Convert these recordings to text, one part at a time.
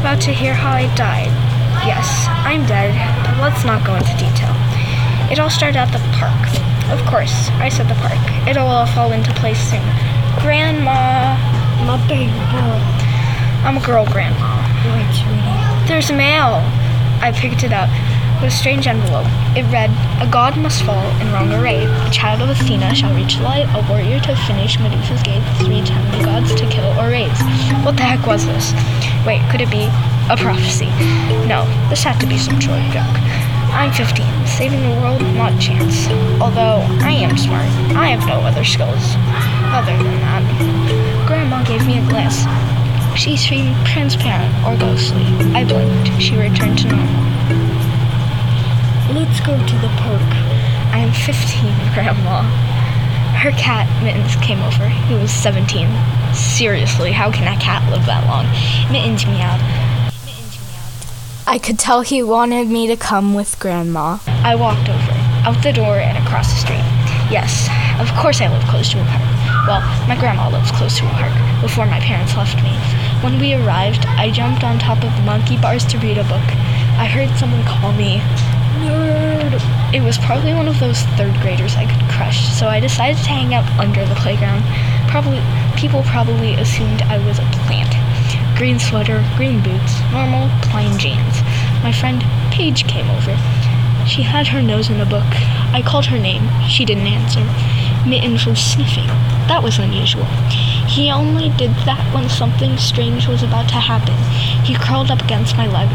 to hear how I died? Yes, I'm dead, but let's not go into detail. It all started at the park. Of course, I said the park. It'll all fall into place soon. Grandma. My big boy. I'm a girl, Grandma. Wait, sweetie. There's mail. I picked it up with a strange envelope. It read, A god must fall in wrong array. A child of Athena shall reach light, a warrior to finish Medusa's gate, three tiny gods to kill or raise. What the heck was this? Wait, could it be a prophecy? No, this had to be some short joke. I'm 15. Saving the world, not chance. Although I am smart, I have no other skills other than that. Grandma gave me a glass. She seemed transparent or ghostly. I blinked. She returned to normal. Let's go to the park. I am 15, Grandma. Her cat, Mittens, came over. He was 17. Seriously, how can a cat live that long? Mittens meowed. I could tell he wanted me to come with Grandma. I walked over, out the door and across the street. Yes, of course I live close to a park. Well, my grandma lives close to a park before my parents left me. When we arrived, I jumped on top of the monkey bars to read a book. I heard someone call me nerd. It was probably one of those third graders I could crush, so I decided to hang out under the playground. Probably people probably assumed I was a plant. Green sweater, green boots, normal plain jeans. My friend Page came over. She had her nose in a book. I called her name. She didn't answer. Mittens was sniffing. That was unusual. He only did that when something strange was about to happen. He curled up against my leg.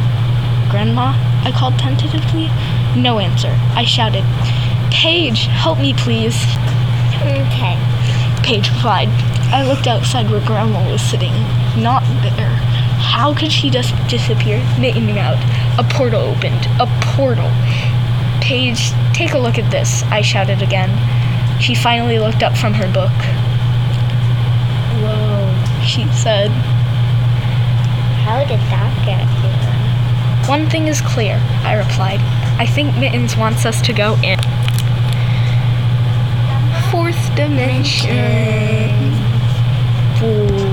Grandma? I called tentatively. No answer. I shouted, Page, help me please. Okay. Page replied. I looked outside where Grandma was sitting. Not there. How could she just disappear? Mitten out. A portal opened. A portal. Page, take a look at this, I shouted again. She finally looked up from her book. Whoa. She said, How did that get here? One thing is clear, I replied. I think Mittens wants us to go in. Fourth dimension. Four.